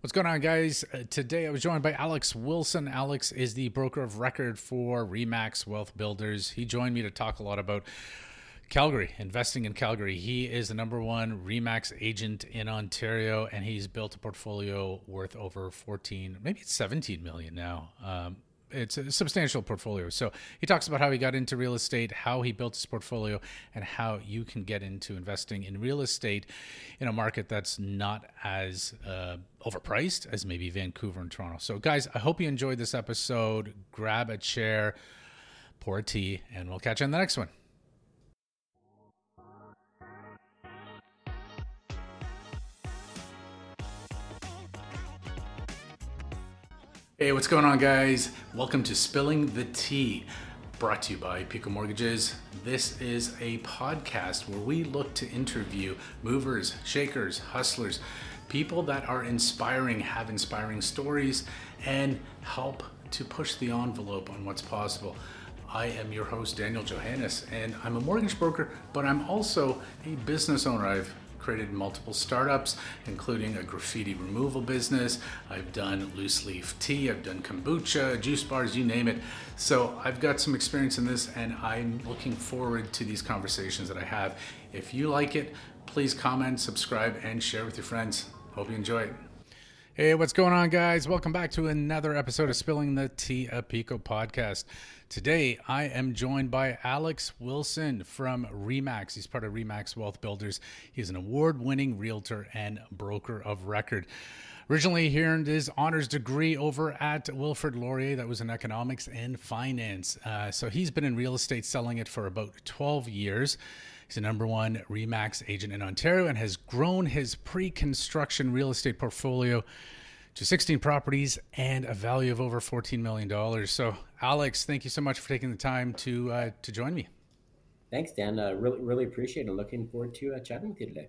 What's going on, guys? Uh, today I was joined by Alex Wilson. Alex is the broker of record for Remax Wealth Builders. He joined me to talk a lot about Calgary, investing in Calgary. He is the number one Remax agent in Ontario, and he's built a portfolio worth over 14, maybe it's 17 million now. Um, it's a substantial portfolio. So he talks about how he got into real estate, how he built his portfolio, and how you can get into investing in real estate in a market that's not as uh, overpriced as maybe Vancouver and Toronto. So, guys, I hope you enjoyed this episode. Grab a chair, pour a tea, and we'll catch you on the next one. Hey, what's going on, guys? Welcome to Spilling the Tea, brought to you by Pekoe Mortgages. This is a podcast where we look to interview movers, shakers, hustlers, people that are inspiring, have inspiring stories, and help to push the envelope on what's possible. I am your host, Daniel Johannes, and I'm a mortgage broker, but I'm also a business owner. I've created multiple startups, including a graffiti removal business. I've done loose leaf tea, I've done kombucha, juice bars, you name it. So I've got some experience in this, and I'm looking forward to these conversations that I have. If you like it, please comment, subscribe, and share with your friends. Hope you enjoy it. Hey, what's going on, guys? Welcome back to another episode of Spilling the Tea a Pekoe podcast. Today, I am joined by Alex Wilson from Remax. He's part of Remax Wealth Builders. He's an award winning realtor and broker of record. Originally, he earned his honors degree over at Wilfrid Laurier, that was in economics and finance. Uh, so he's been in real estate selling it for about 12 years. He's the number one REMAX agent in Ontario and has grown his pre construction real estate portfolio to 16 properties and a value of over $14 million. So, Alex, thank you so much for taking the time to, uh, to join me. Thanks, Dan. Uh, really, really appreciate it. Looking forward to uh, chatting with you today.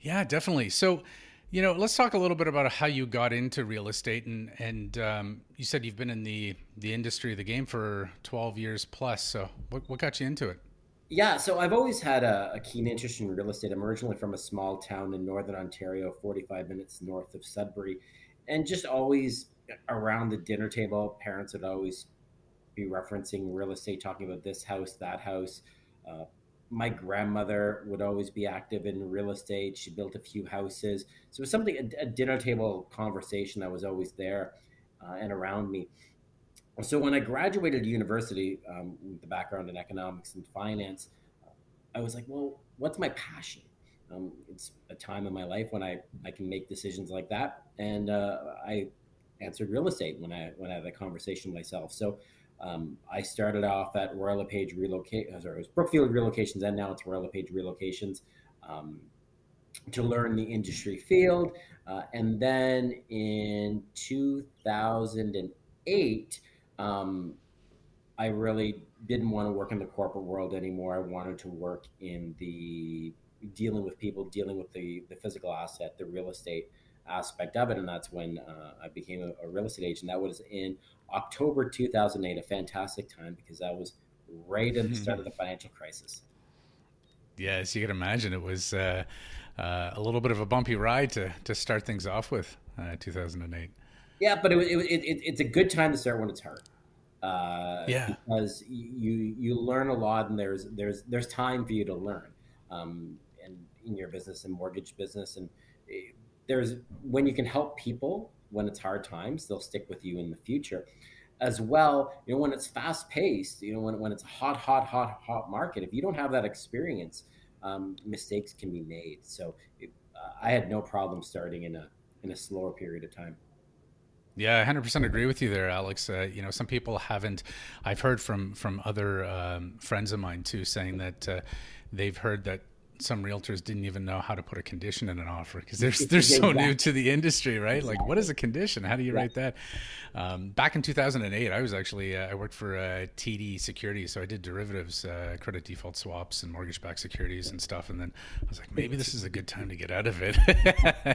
Yeah, definitely. So, you know, let's talk a little bit about how you got into real estate, and and um, you said you've been in the the industry, of the game for twelve years plus. So, what what got you into it? Yeah, so I've always had a, a, keen interest in real estate. I'm originally from a small town in northern Ontario, 45 minutes north of Sudbury, and just always around the dinner table, parents would always be referencing real estate, talking about this house, that house. Uh, my grandmother would always be active in real estate. She built a few houses, so it was something a, a dinner table conversation that was always there uh, and around me. So when I graduated university um, with the background in economics and finance, I was like, well, what's my passion? Um, it's a time in my life when I, I can make decisions like that. And uh, I answered real estate when I when I had a conversation myself. So um, I started off at Royal LePage Relocate. Uh, sorry, it was Brookfield Relocations, and now it's Royal LePage Relocations um, to learn the industry field. Uh, and then in 2008, um, I really didn't want to work in the corporate world anymore. I wanted to work in the dealing with people, dealing with the, the physical asset, the real estate aspect of it. And that's when uh, I became a, a, real estate agent. That was in October 2008, a fantastic time because that was right at the start of the financial crisis. Yes, you can imagine it was uh, uh, a little bit of a bumpy ride to, to start things off with, uh, 2008. Yeah, but it, it, it, it's a good time to start when it's hard. Uh, yeah, because you you learn a lot, and there's there's there's time for you to learn, um, and in your business and mortgage business, and there's when you can help people when it's hard times, they'll stick with you in the future. As well, you know, when it's fast paced, you know, when, when it's a hot, hot, hot, hot market, if you don't have that experience, um, mistakes can be made. So it, uh, I had no problem starting in a in a slower period of time. Yeah, I 100% agree with you there, Alex. Uh, you know, some people haven't. I've heard from from other um, friends of mine too, saying that uh, they've heard that some realtors didn't even know how to put a condition in an offer because they're they're so new to the industry, right? Exactly. Like, what is a condition? How do you yeah. write that? Um, back in 2008, I was actually uh, I worked for uh, TD Securities, so I did derivatives, uh, credit default swaps, and mortgage-backed securities and stuff. And then I was like, maybe this is a good time to get out of it. yeah,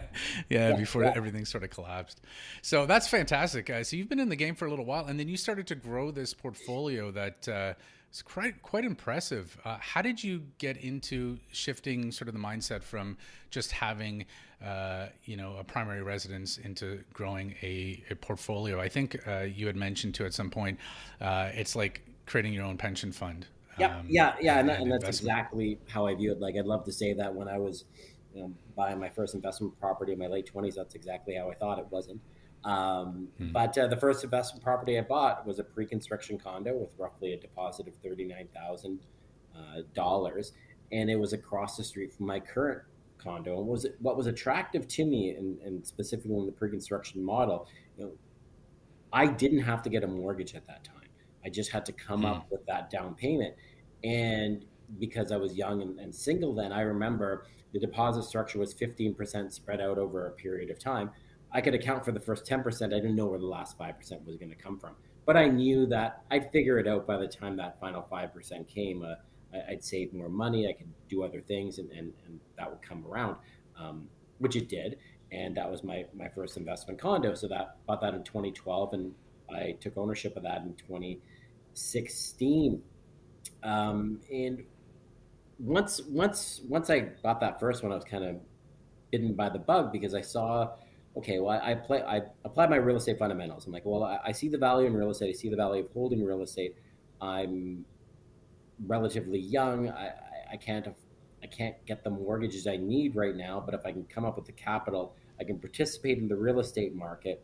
yeah, before yeah. everything sort of collapsed. So that's fantastic. Uh, so you've been in the game for a little while, and then you started to grow this portfolio that uh, It's quite quite impressive. Uh, how did you get into shifting sort of the mindset from just having, uh, you know, a primary residence into growing a, a portfolio? I think uh, you had mentioned to at some point, uh, it's like creating your own pension fund. Yeah, um, yeah, yeah, and, and, and that's exactly how I view it. Like, I'd love to say that when I was, you know, buying my first investment property in my late twenties, that's exactly how I thought it wasn't. Um, hmm. But uh, the first investment property I bought was a pre-construction condo with roughly a deposit of thirty-nine thousand uh, dollars, and it was across the street from my current condo. And was it, what was attractive to me, and, and specifically in the pre-construction model, you know, I didn't have to get a mortgage at that time. I just had to come hmm. up with that down payment, and because I was young and, and single, then I remember the deposit structure was fifteen percent spread out over a period of time I could account for the first 10%. I didn't know where the last 5% was going to come from. But I knew that I'd figure it out by the time that final 5% came. Uh, I'd save more money. I could do other things, and, and, and that would come around, um, which it did. And that was my, my first investment condo. So that bought that in 2012, and I took ownership of that in 2016. Um, and once once once I bought that first one, I was kind of bitten by the bug because I saw okay, well, I, play, I apply my real estate fundamentals. I'm like, well, I, I, see the value in real estate. I see the value of holding real estate. I'm relatively young. I, I can't, I can't get the mortgages I need right now. But if I can come up with the capital, I can participate in the real estate market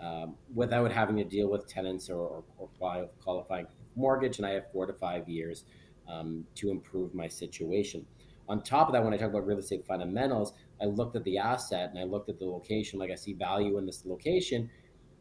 um, without having to deal with tenants or, or, or qualifying mortgage. And I have four to five years um, to improve my situation. On top of that, when I talk about real estate fundamentals, I looked at the asset and I looked at the location. Like I see value in this location,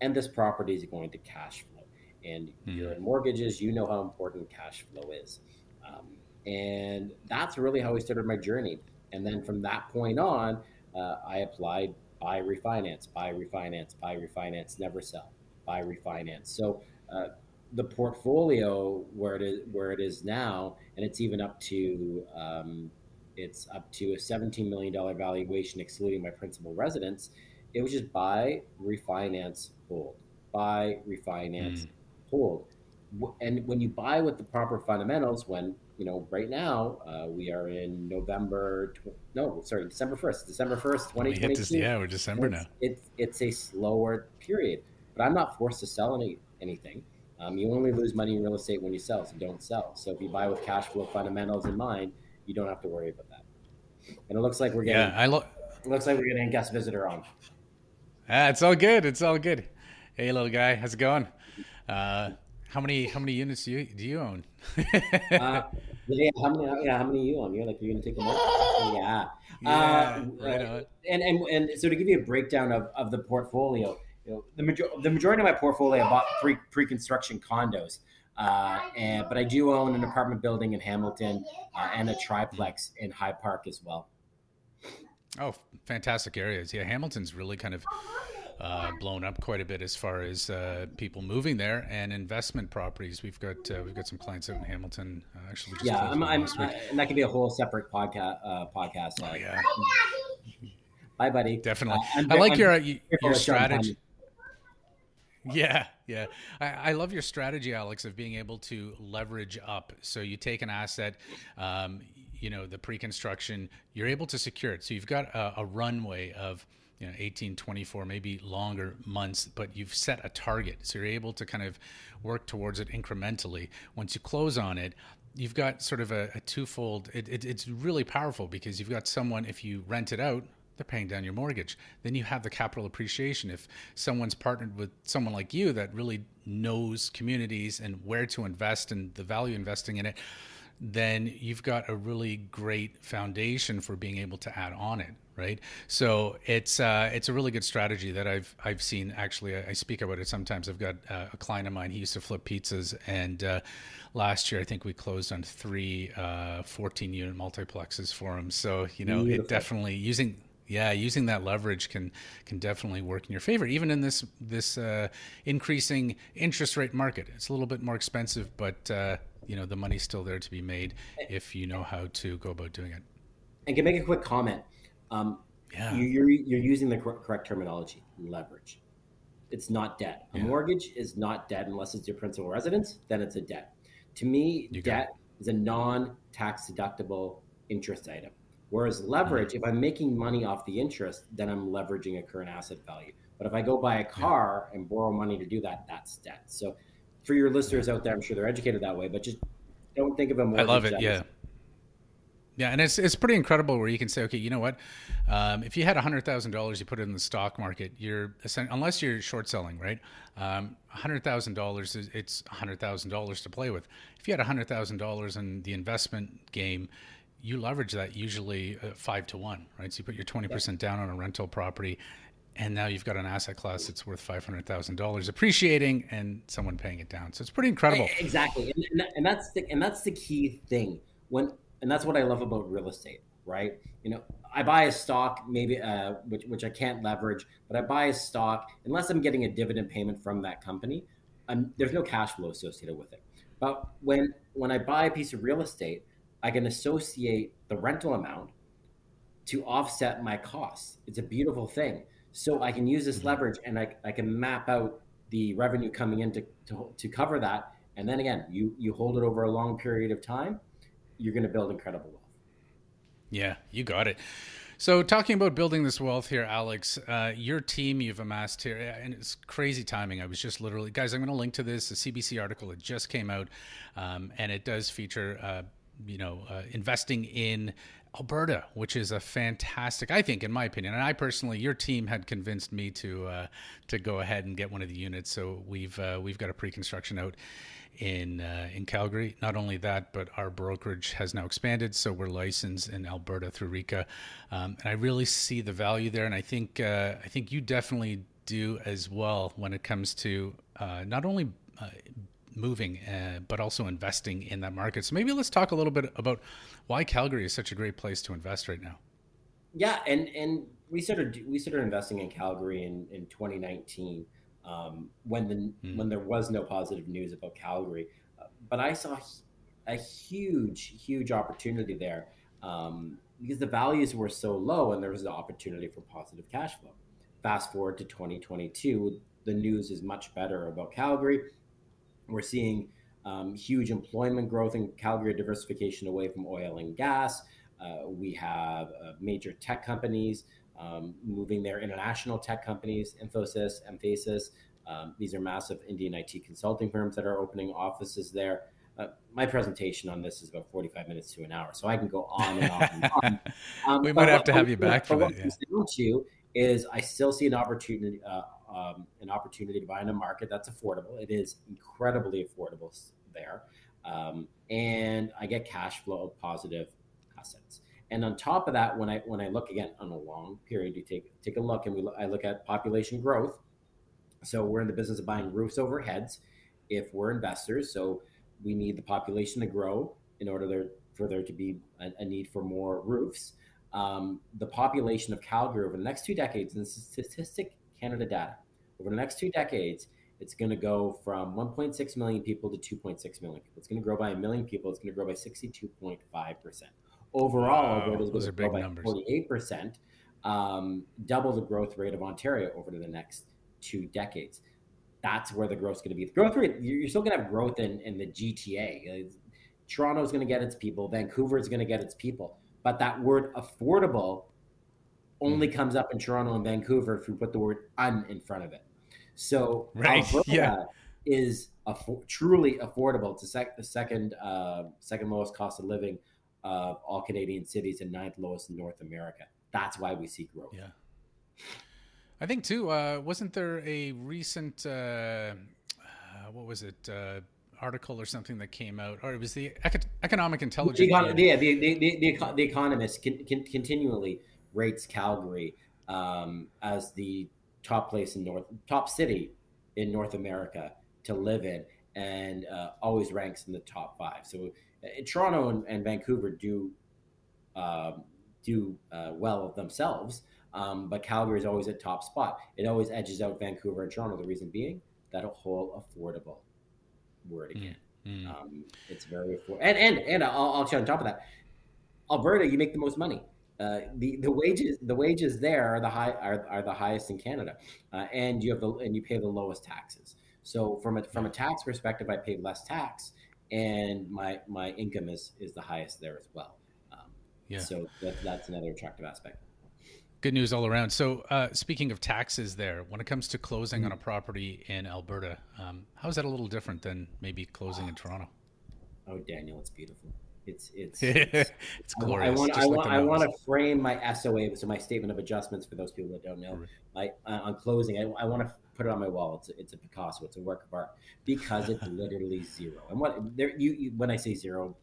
and this property is going to cash flow. And mm-hmm. you're in mortgages, you know how important cash flow is. Um, and that's really how I started my journey. And then from that point on, uh, I applied buy refinance, buy refinance, buy refinance, never sell, buy refinance. So uh, the portfolio where it is where it is now, and it's even up to um, it's up to a $17 million valuation, excluding my principal residence. It was just buy, refinance, hold, buy, refinance, mm. hold. And when you buy with the proper fundamentals, when you know right now uh, we are in November, tw- no, sorry, December first, December first, twenty twenty. Yeah, we're December it's, now. It's it's a slower period, but I'm not forced to sell any anything. Um, you only lose money in real estate when you sell, so don't sell. So if you buy with cash flow fundamentals in mind, you don't have to worry about that. And it looks like we're getting. Yeah, I lo- looks like we're getting a guest visitor on. Ah, it's all good. It's all good. Hey, little guy, how's it going? Uh, how many how many units do you do you own? uh, yeah, how many yeah, how many you own? You're like you're gonna take them all? Yeah. Yeah, uh, right on. And, and and so to give you a breakdown of, of the portfolio, you know, the major, the majority of my portfolio I bought pre pre construction condos. Uh, and, but I do own an apartment building in Hamilton uh, and a triplex in High Park as well. Oh, fantastic areas! Yeah, Hamilton's really kind of uh, blown up quite a bit as far as uh, people moving there and investment properties. We've got uh, we've got some clients out in Hamilton. Uh, actually, yeah, I'm, I'm, and that could be a whole separate podcast. podcast. Oh, yeah. Bye, buddy. Definitely. I like I'm, your your strategy. Yeah, yeah. I, I, love your strategy, Alex, of being able to leverage up. So you take an asset, um, you know, the pre-construction, you're able to secure it. So you've got a, a runway of you know 18 24 maybe longer months but you've set a target so you're able to kind of work towards it incrementally once you close on it you've got sort of a, a twofold it, it, it's really powerful because you've got someone if you rent it out they're paying down your mortgage. Then you have the capital appreciation. If someone's partnered with someone like you that really knows communities and where to invest and the value investing in it, then you've got a really great foundation for being able to add on it right so it's uh, it's a really good strategy that i've i've seen actually i, I speak about it sometimes i've got uh, a client of mine he used to flip pizzas and uh, last year i think we closed on three uh, 14 unit multiplexes for him so you know Beautiful. it definitely using yeah, using that leverage can can definitely work in your favor, even in this this uh, increasing interest rate market. It's a little bit more expensive, but uh, you know the money's still there to be made if you know how to go about doing it. And can make a quick comment. Um, yeah, you, are you're using the correct terminology. Leverage. It's not debt. A yeah. mortgage is not debt unless it's your principal residence. Then it's a debt To me, you debt is a non-tax deductible interest item. Whereas leverage, mm-hmm. if I'm making money off the interest, then I'm leveraging a current asset value. But if I go buy a car and borrow money to do that, that's debt. So for your listeners out there, I'm sure they're educated that way, but just don't think of them. I love it. Yeah. Yeah, and it's it's pretty incredible where you can say, okay, you know what? Um, if you had hundred thousand dollars, you put it in the stock market, you're unless you're short selling, right? Um, hundred thousand dollars is it's hundred thousand dollars to play with. If you had hundred thousand dollars in the investment game, you leverage that usually five to one, right? So you put your twenty percent down on a rental property, and now you've got an asset class that's worth five hundred thousand dollars appreciating, and someone paying it down. So it's pretty incredible. Exactly, and, and that's the and that's the key thing when and that's what I love about real estate, right? You know, I buy a stock, maybe uh, which which I can't leverage, but I buy a stock unless I'm getting a dividend payment from that company. I'm, there's no cash flow associated with it. But when when I buy a piece of real estate, I can associate the rental amount to offset my costs. It's a beautiful thing. So I can use this mm-hmm. leverage and I, I can map out the revenue coming in to, to, to cover that. And then again, you, you hold it over a long period of time you're going to build incredible wealth. Yeah, you got it. So, talking about building this wealth here, Alex, uh, your team you've amassed here, and it's crazy timing. I was just literally, guys, I'm going to link to this. The CBC article, it just came out, um, and it does feature, uh, you know, uh, investing in Alberta, which is a fantastic, I think, in my opinion, and I personally, your team had convinced me to uh, to go ahead and get one of the units. So we've uh, we've got a pre-construction out in uh, in Calgary. Not only that, but our brokerage has now expanded, so we're licensed in Alberta through RECA, um, and I really see the value there. And I think uh, I think you definitely do as well when it comes to uh, not only uh, moving uh, but also investing in that market. So maybe let's talk a little bit about why Calgary is such a great place to invest right now. Yeah, and and we started we started investing in Calgary in in 2019 um, when the mm. when there was no positive news about Calgary. Uh, but I saw a huge, huge opportunity there um, because the values were so low, and there was the opportunity for positive cash flow. Fast forward to 2022, the news is much better about Calgary. We're seeing um, huge employment growth in Calgary, diversification away from oil and gas. Uh, we have uh, major tech companies um, moving their international tech companies, Infosys, Mphasis. Um, these are massive Indian IT consulting firms that are opening offices there. Uh, my presentation on this is about 45 minutes to an hour, so I can go on and on and on. Um, we might have to have you back for that. What yeah. to is I still see an opportunity, uh, um, an opportunity to buy in a market that's affordable. It is incredibly affordable there, um, and I get cash flow positive assets. And on top of that, when I when I look again on a long period, you take take a look and we I look at population growth. So we're in the business of buying roofs over heads. If we're investors, so we need the population to grow in order there, for there to be a, a need for more roofs. Um, the population of Calgary over the next two decades, and this is Statistic Canada data, over the next two decades, it's going to go from 1.6 million people to 2.6 million people. It's going to grow by a million people. It's going to grow by 62.5 percent. Overall, wow, going to grow by 48%, um, double the growth rate of Ontario over the next two decades. That's where the growth is going to be. The growth rate, you're still going to have growth in, in the GTA. Toronto is going to get its people. Vancouver is going to get its people. But that word affordable only mm. comes up in Toronto and Vancouver if you put the word un in front of it. So right. Alberta yeah. is truly affordable. It's the, sec- the second uh, second lowest cost of living of all Canadian cities and ninth lowest in North America. That's why we see growth. Yeah. I think too. Uh, wasn't there a recent uh, uh, what was it uh, article or something that came out, or it was the Eco- economic intelligence? The econ- yeah, the the, the, the, the Economist can, can continually rates Calgary um, as the top place in North, top city in North America to live in, and uh, always ranks in the top five. So uh, Toronto and, and, Vancouver do um, do uh, well themselves, um, but Calgary is always at top spot. It always edges out Vancouver and Toronto. The reason being that a whole affordable word again. Mm, mm. Um, it's very affordable, and and and I'll, I'll on top of that, Alberta, you make the most money. Uh, the the wages the wages there are the high are, are the highest in Canada, uh, and you have the and you pay the lowest taxes. So from a from a tax perspective, I pay less tax, and my my income is is the highest there as well. Um, yeah. So that, that's another attractive aspect. Good news all around. So, uh, speaking of taxes, there, when it comes to closing on a property in Alberta, um, how is that a little different than maybe closing in Toronto? Oh, Daniel, it's beautiful. It's it's it's, it's glorious. I want I want, I want to frame my SOA, so my statement of adjustments for those people that don't know. My uh, on closing, I, I want to put it on my wall. It's a, it's a Picasso. It's a work of art because it's literally zero. And what there you, you when I say zero,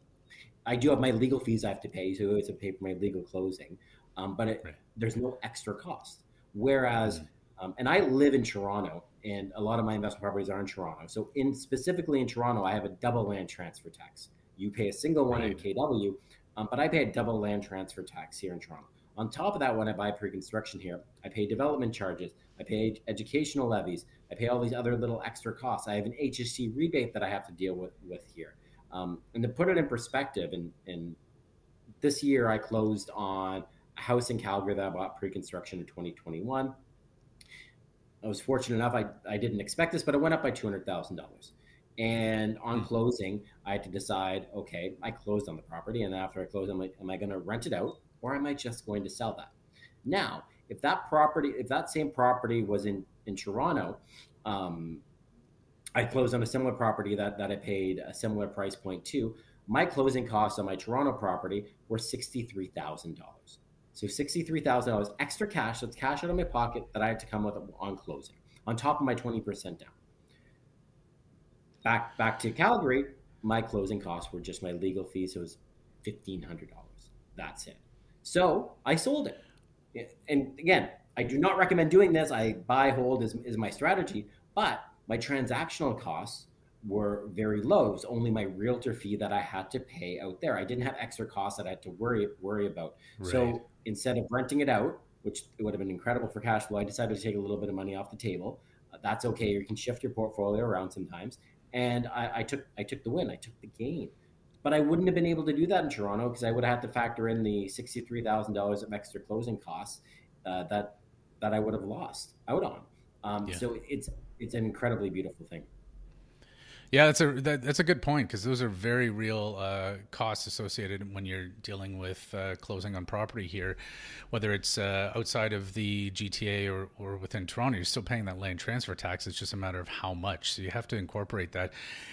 I do have my legal fees I have to pay, so it's a pay for my legal closing. Um, but it, right. there's no extra cost. Whereas, mm-hmm. um, and I live in Toronto, and a lot of my investment properties are in Toronto. So, in specifically in Toronto, I have a double land transfer tax. You pay a single one right. in KW, um, but I pay a double land transfer tax here in Toronto. On top of that, when I buy pre-construction here, I pay development charges, I pay educational levies, I pay all these other little extra costs. I have an HST rebate that I have to deal with with here. Um, and to put it in perspective, in, in this year I closed on a house in Calgary that I bought pre-construction in 2021. I was fortunate enough; I, I didn't expect this, but it went up by two hundred thousand dollars. And on hmm. closing, I had to decide. Okay, I closed on the property, and after I closed, I'm like, am I going to rent it out or am I just going to sell that? Now, if that property, if that same property was in in Toronto, um, I closed on a similar property that that I paid a similar price point to. My closing costs on my Toronto property were sixty three thousand dollars. So $63,000 extra cash, that's cash out of my pocket that I had to come with on closing, on top of my 20% down. Back back to Calgary, my closing costs were just my legal fees. So it was $1,500. That's it. So I sold it. And again, I do not recommend doing this. I buy, hold is, is my strategy, but my transactional costs were very low. It was only my realtor fee that I had to pay out there. I didn't have extra costs that I had to worry worry about. Right. So instead of renting it out, which it would have been incredible for cash flow, I decided to take a little bit of money off the table. Uh, that's okay. You can shift your portfolio around sometimes, and I, I took I took the win. I took the gain. But I wouldn't have been able to do that in Toronto because I would have had to factor in the sixty-three thousand dollars of extra closing costs uh, that that I would have lost out on. Um, yeah. So it's it's an incredibly beautiful thing. Yeah, that's a that, that's a good point because those are very real uh, costs associated when you're dealing with uh, closing on property here, whether it's uh, outside of the GTA or, or within Toronto. You're still paying that land transfer tax. It's just a matter of how much. So you have to incorporate that.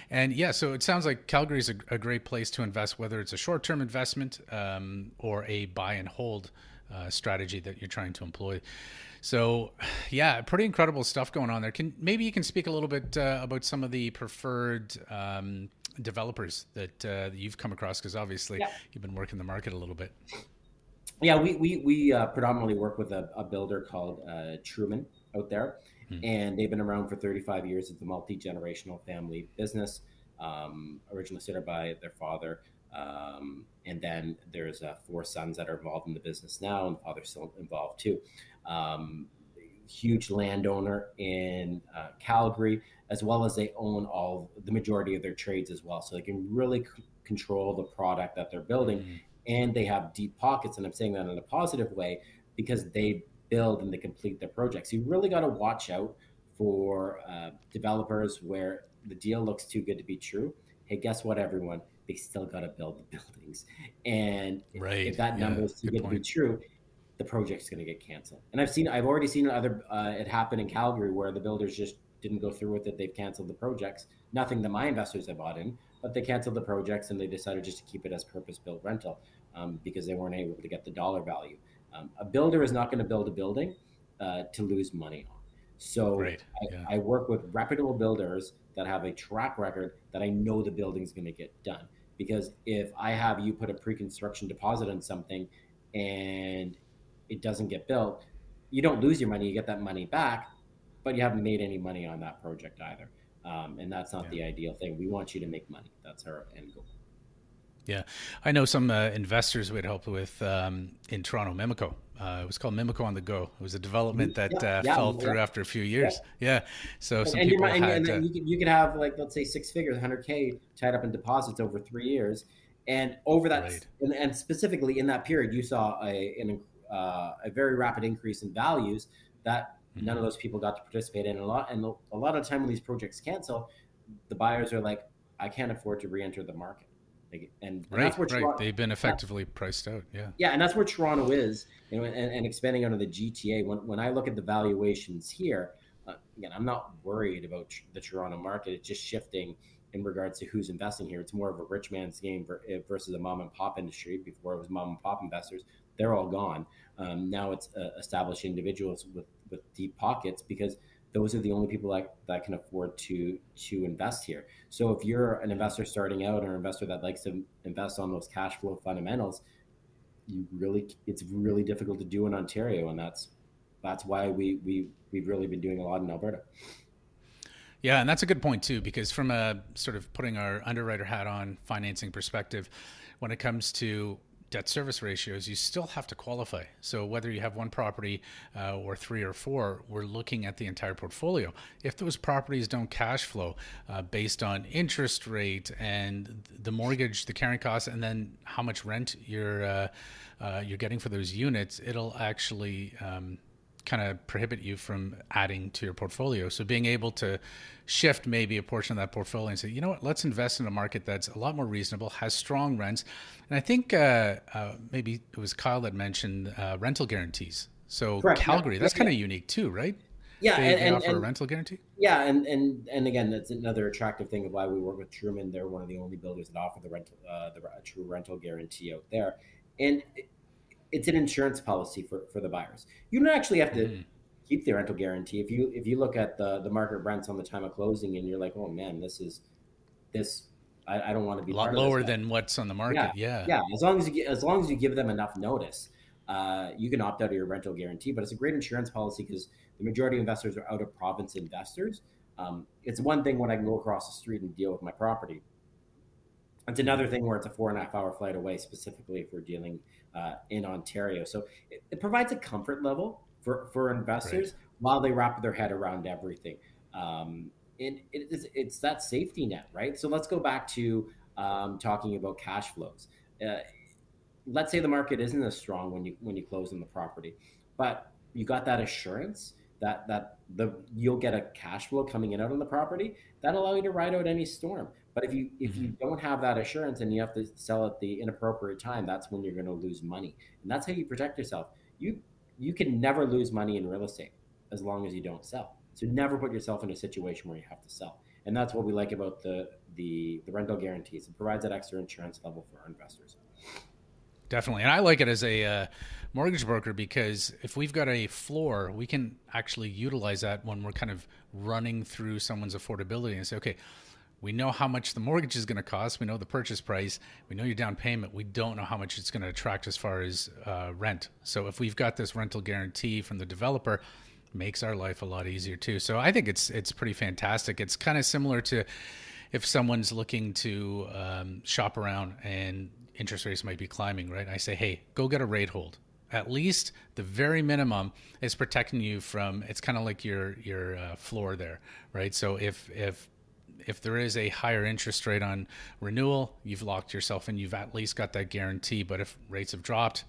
And yeah, so it sounds like Calgary is a, a great place to invest, whether it's a short term investment um, or a buy and hold uh, strategy that you're trying to employ. So, yeah, pretty incredible stuff going on there. Can maybe you can speak a little bit uh, about some of the preferred um, developers that, uh, that you've come across because obviously yeah. you've been working the market a little bit. Yeah, we we, we uh, predominantly work with a, a builder called uh, Truman out there, hmm. and they've been around for 35 years. It's a multi generational family business, um, originally started by their father. Um, and then there's uh, four sons that are involved in the business now, and the father's still involved too um, huge landowner in uh, Calgary, as well as they own all the majority of their trades as well. So they can really c- control the product that they're building, mm-hmm. and they have deep pockets. And I'm saying that in a positive way because they build and they complete their projects. You really got to watch out for uh, developers where the deal looks too good to be true. Hey, guess what, everyone? They still got to build the buildings, and right. if, that number yeah, is too good, good to be true, the project's going to get canceled. And I've seen, I've already seen other uh, it happen in Calgary where the builders just didn't go through with it. They've canceled the projects. Nothing that my investors have bought in, but they canceled the projects and they decided just to keep it as purpose-built rental um, because they weren't able to get the dollar value. Um, a builder is not going to build a building uh, to lose money on. So I, yeah. I work with reputable builders that have a track record that I know the building's going to get done. Because if I have you put a pre-construction deposit on something and it doesn't get built, you don't lose your money. You get that money back, but you haven't made any money on that project either. Um, and that's not yeah. the ideal thing. We want you to make money. That's our end goal. Yeah, I know some uh, investors we had helped with um, in Toronto, Mimico. Uh, it was called Mimico on the Go. It was a development that yeah, uh, yeah, fell through after a few years. Yeah, so and, some and people had. And, and you, could, you could have like let's say six figures, 100k tied up in deposits over three years, and over that, right. and, and, specifically in that period, you saw a, an uh, a very rapid increase in values that mm-hmm. none of those people got to participate in. A lot and a lot of time when these projects cancel, the buyers are like, I can't afford to re-enter the market. Like, and, and right, right. Toronto, They've been effectively priced out. Yeah. Yeah, and that's where Toronto is. You know, and, and expanding onto the GTA. When when I look at the valuations here, uh, again, I'm not worried about the Toronto market. It's just shifting in regards to who's investing here. It's more of a rich man's game eh, versus a mom and pop industry. Before it was mom and pop investors, they're all gone. Um, now it's uh, established individuals with, with deep pockets because those are the only people that, that can afford to to invest here. So if you're an investor starting out or an investor that likes to invest on those cash flow fundamentals, you really it's really difficult to do in Ontario, and that's that's why we we we've really been doing a lot in Alberta. Yeah, and that's a good point too, because from a sort of putting our underwriter hat on financing perspective, when it comes to debt service ratios, you still have to qualify. So whether you have one property uh, or three or four, we're looking at the entire portfolio. If those properties don't cash flow uh, based on interest rate and the mortgage, the carrying costs, and then how much rent you're uh, uh you're getting for those units, it'll actually um, kind of prohibit you from adding to your portfolio. So being able to shift maybe a portion of that portfolio and say, you know what, let's invest in a market that's a lot more reasonable, has strong rents. And I think uh, uh, maybe it was Kyle that mentioned uh, rental guarantees. So Correct. Calgary, yeah. that's kind of unique too, right? Yeah, they, and, they and, offer and, a rental guarantee. Yeah, and and and again, that's another attractive thing of why we work with Truman. They're one of the only builders that offer the rental, uh, the true rental guarantee out there. And it's an insurance policy for, for the buyers. You don't actually have to mm. keep the rental guarantee. If you if you look at the the market rents on the time of closing and you're like, oh man, this is this I, I don't want to be a lot lower than what's on the market. Yeah, yeah, yeah. As long as you as long as you give them enough notice, uh, you can opt out of your rental guarantee. But it's a great insurance policy because the majority of investors are out of province investors. Um, it's one thing when I can go across the street and deal with my property. It's another thing where it's a four and a half hour flight away, specifically if we're dealing uh, in Ontario. So it, it, provides a comfort level for, for investors right. while they wrap their head around everything. Um, and it is, it's that safety net, right? So let's go back to um, talking about cash flows. Uh, let's say the market isn't as strong when you when you close on the property, but you got that assurance that that the you'll get a cash flow coming in out on the property that allow you to ride out any storm. But if you if you mm-hmm. don't have that assurance and you have to sell at the inappropriate time, that's when you're going to lose money. And that's how you protect yourself. You you can never lose money in real estate as long as you don't sell. So never put yourself in a situation where you have to sell. And that's what we like about the the, the rental guarantees. It provides that extra insurance level for our investors. Definitely, and I like it as a uh, mortgage broker because if we've got a floor, we can actually utilize that when we're kind of running through someone's affordability and say, okay, we know how much the mortgage is going to cost. We know the purchase price. We know your down payment. We don't know how much it's going to attract as far as uh, rent. So if we've got this rental guarantee from the developer, makes our life a lot easier too. So I think it's it's pretty fantastic. It's kind of similar to if someone's looking to um, shop around and interest rates might be climbing, right? I say, hey, go get a rate hold. At least the very minimum is protecting you from. It's kind of like your your uh, floor there, right? So if if if there is a higher interest rate on renewal, you've locked yourself in. You've at least got that guarantee. But if rates have dropped,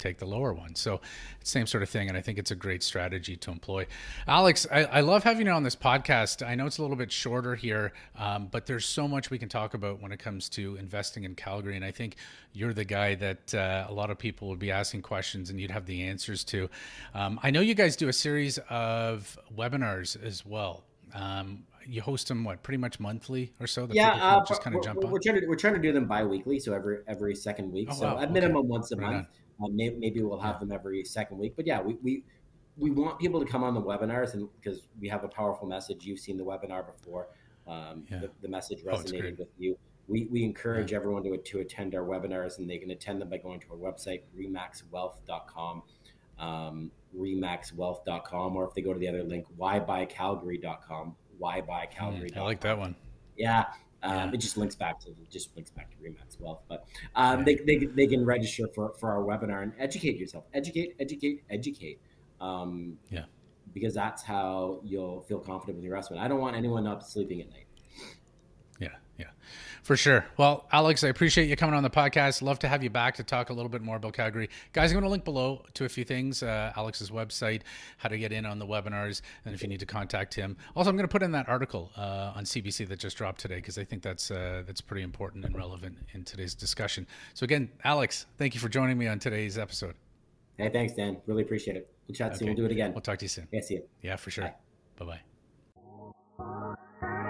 take the lower one. So same sort of thing, and I think it's a great strategy to employ. Alex, I, I love having you on this podcast. I know it's a little bit shorter here, um, but there's so much we can talk about when it comes to investing in Calgary, and I think you're the guy that uh, a lot of people would be asking questions, and you'd have the answers to. Um, I know you guys do a series of webinars as well. Um, you host them what pretty much monthly or so. yeah, uh, just kind of jump we're, on. We're trying to we're trying to do them bi-weekly, so every every second week. Oh, so wow. at minimum okay. once a right month. Uh, maybe, maybe, we'll have them every second week. But yeah, we, we we want people to come on the webinars, and because we have a powerful message. You've seen the webinar before. Um, yeah. the, the, message oh, resonated oh, with you. We, we encourage yeah. everyone to, to attend our webinars, and they can attend them by going to our website, remaxwealth.com, um, remaxwealth.com, or if they go to the other link, whybuycalgary.com, whybuycalgary.com. I like that one. Yeah, um, yeah. It just links back to just links back to Remax Wealth, but um, they, they, they can register for, for our webinar and educate yourself. Educate, educate, educate. Um, yeah, because that's how you'll feel confident with your investment. I don't want anyone up sleeping at night. Yeah, Yeah, for sure. Well, Alex, I appreciate you coming on the podcast. Love to have you back to talk a little bit more about Calgary. Guys, I'm going to link below to a few things uh, Alex's website, how to get in on the webinars, and if you need to contact him. Also, I'm going to put in that article uh, on CBC that just dropped today because I think that's uh, that's pretty important and relevant in today's discussion. So, again, Alex, thank you for joining me on today's episode. Hey, thanks, Dan. Really appreciate it. We'll chat okay. soon. We'll do it again. We'll talk to you soon. Yeah, see you. Yeah, for sure. Bye bye.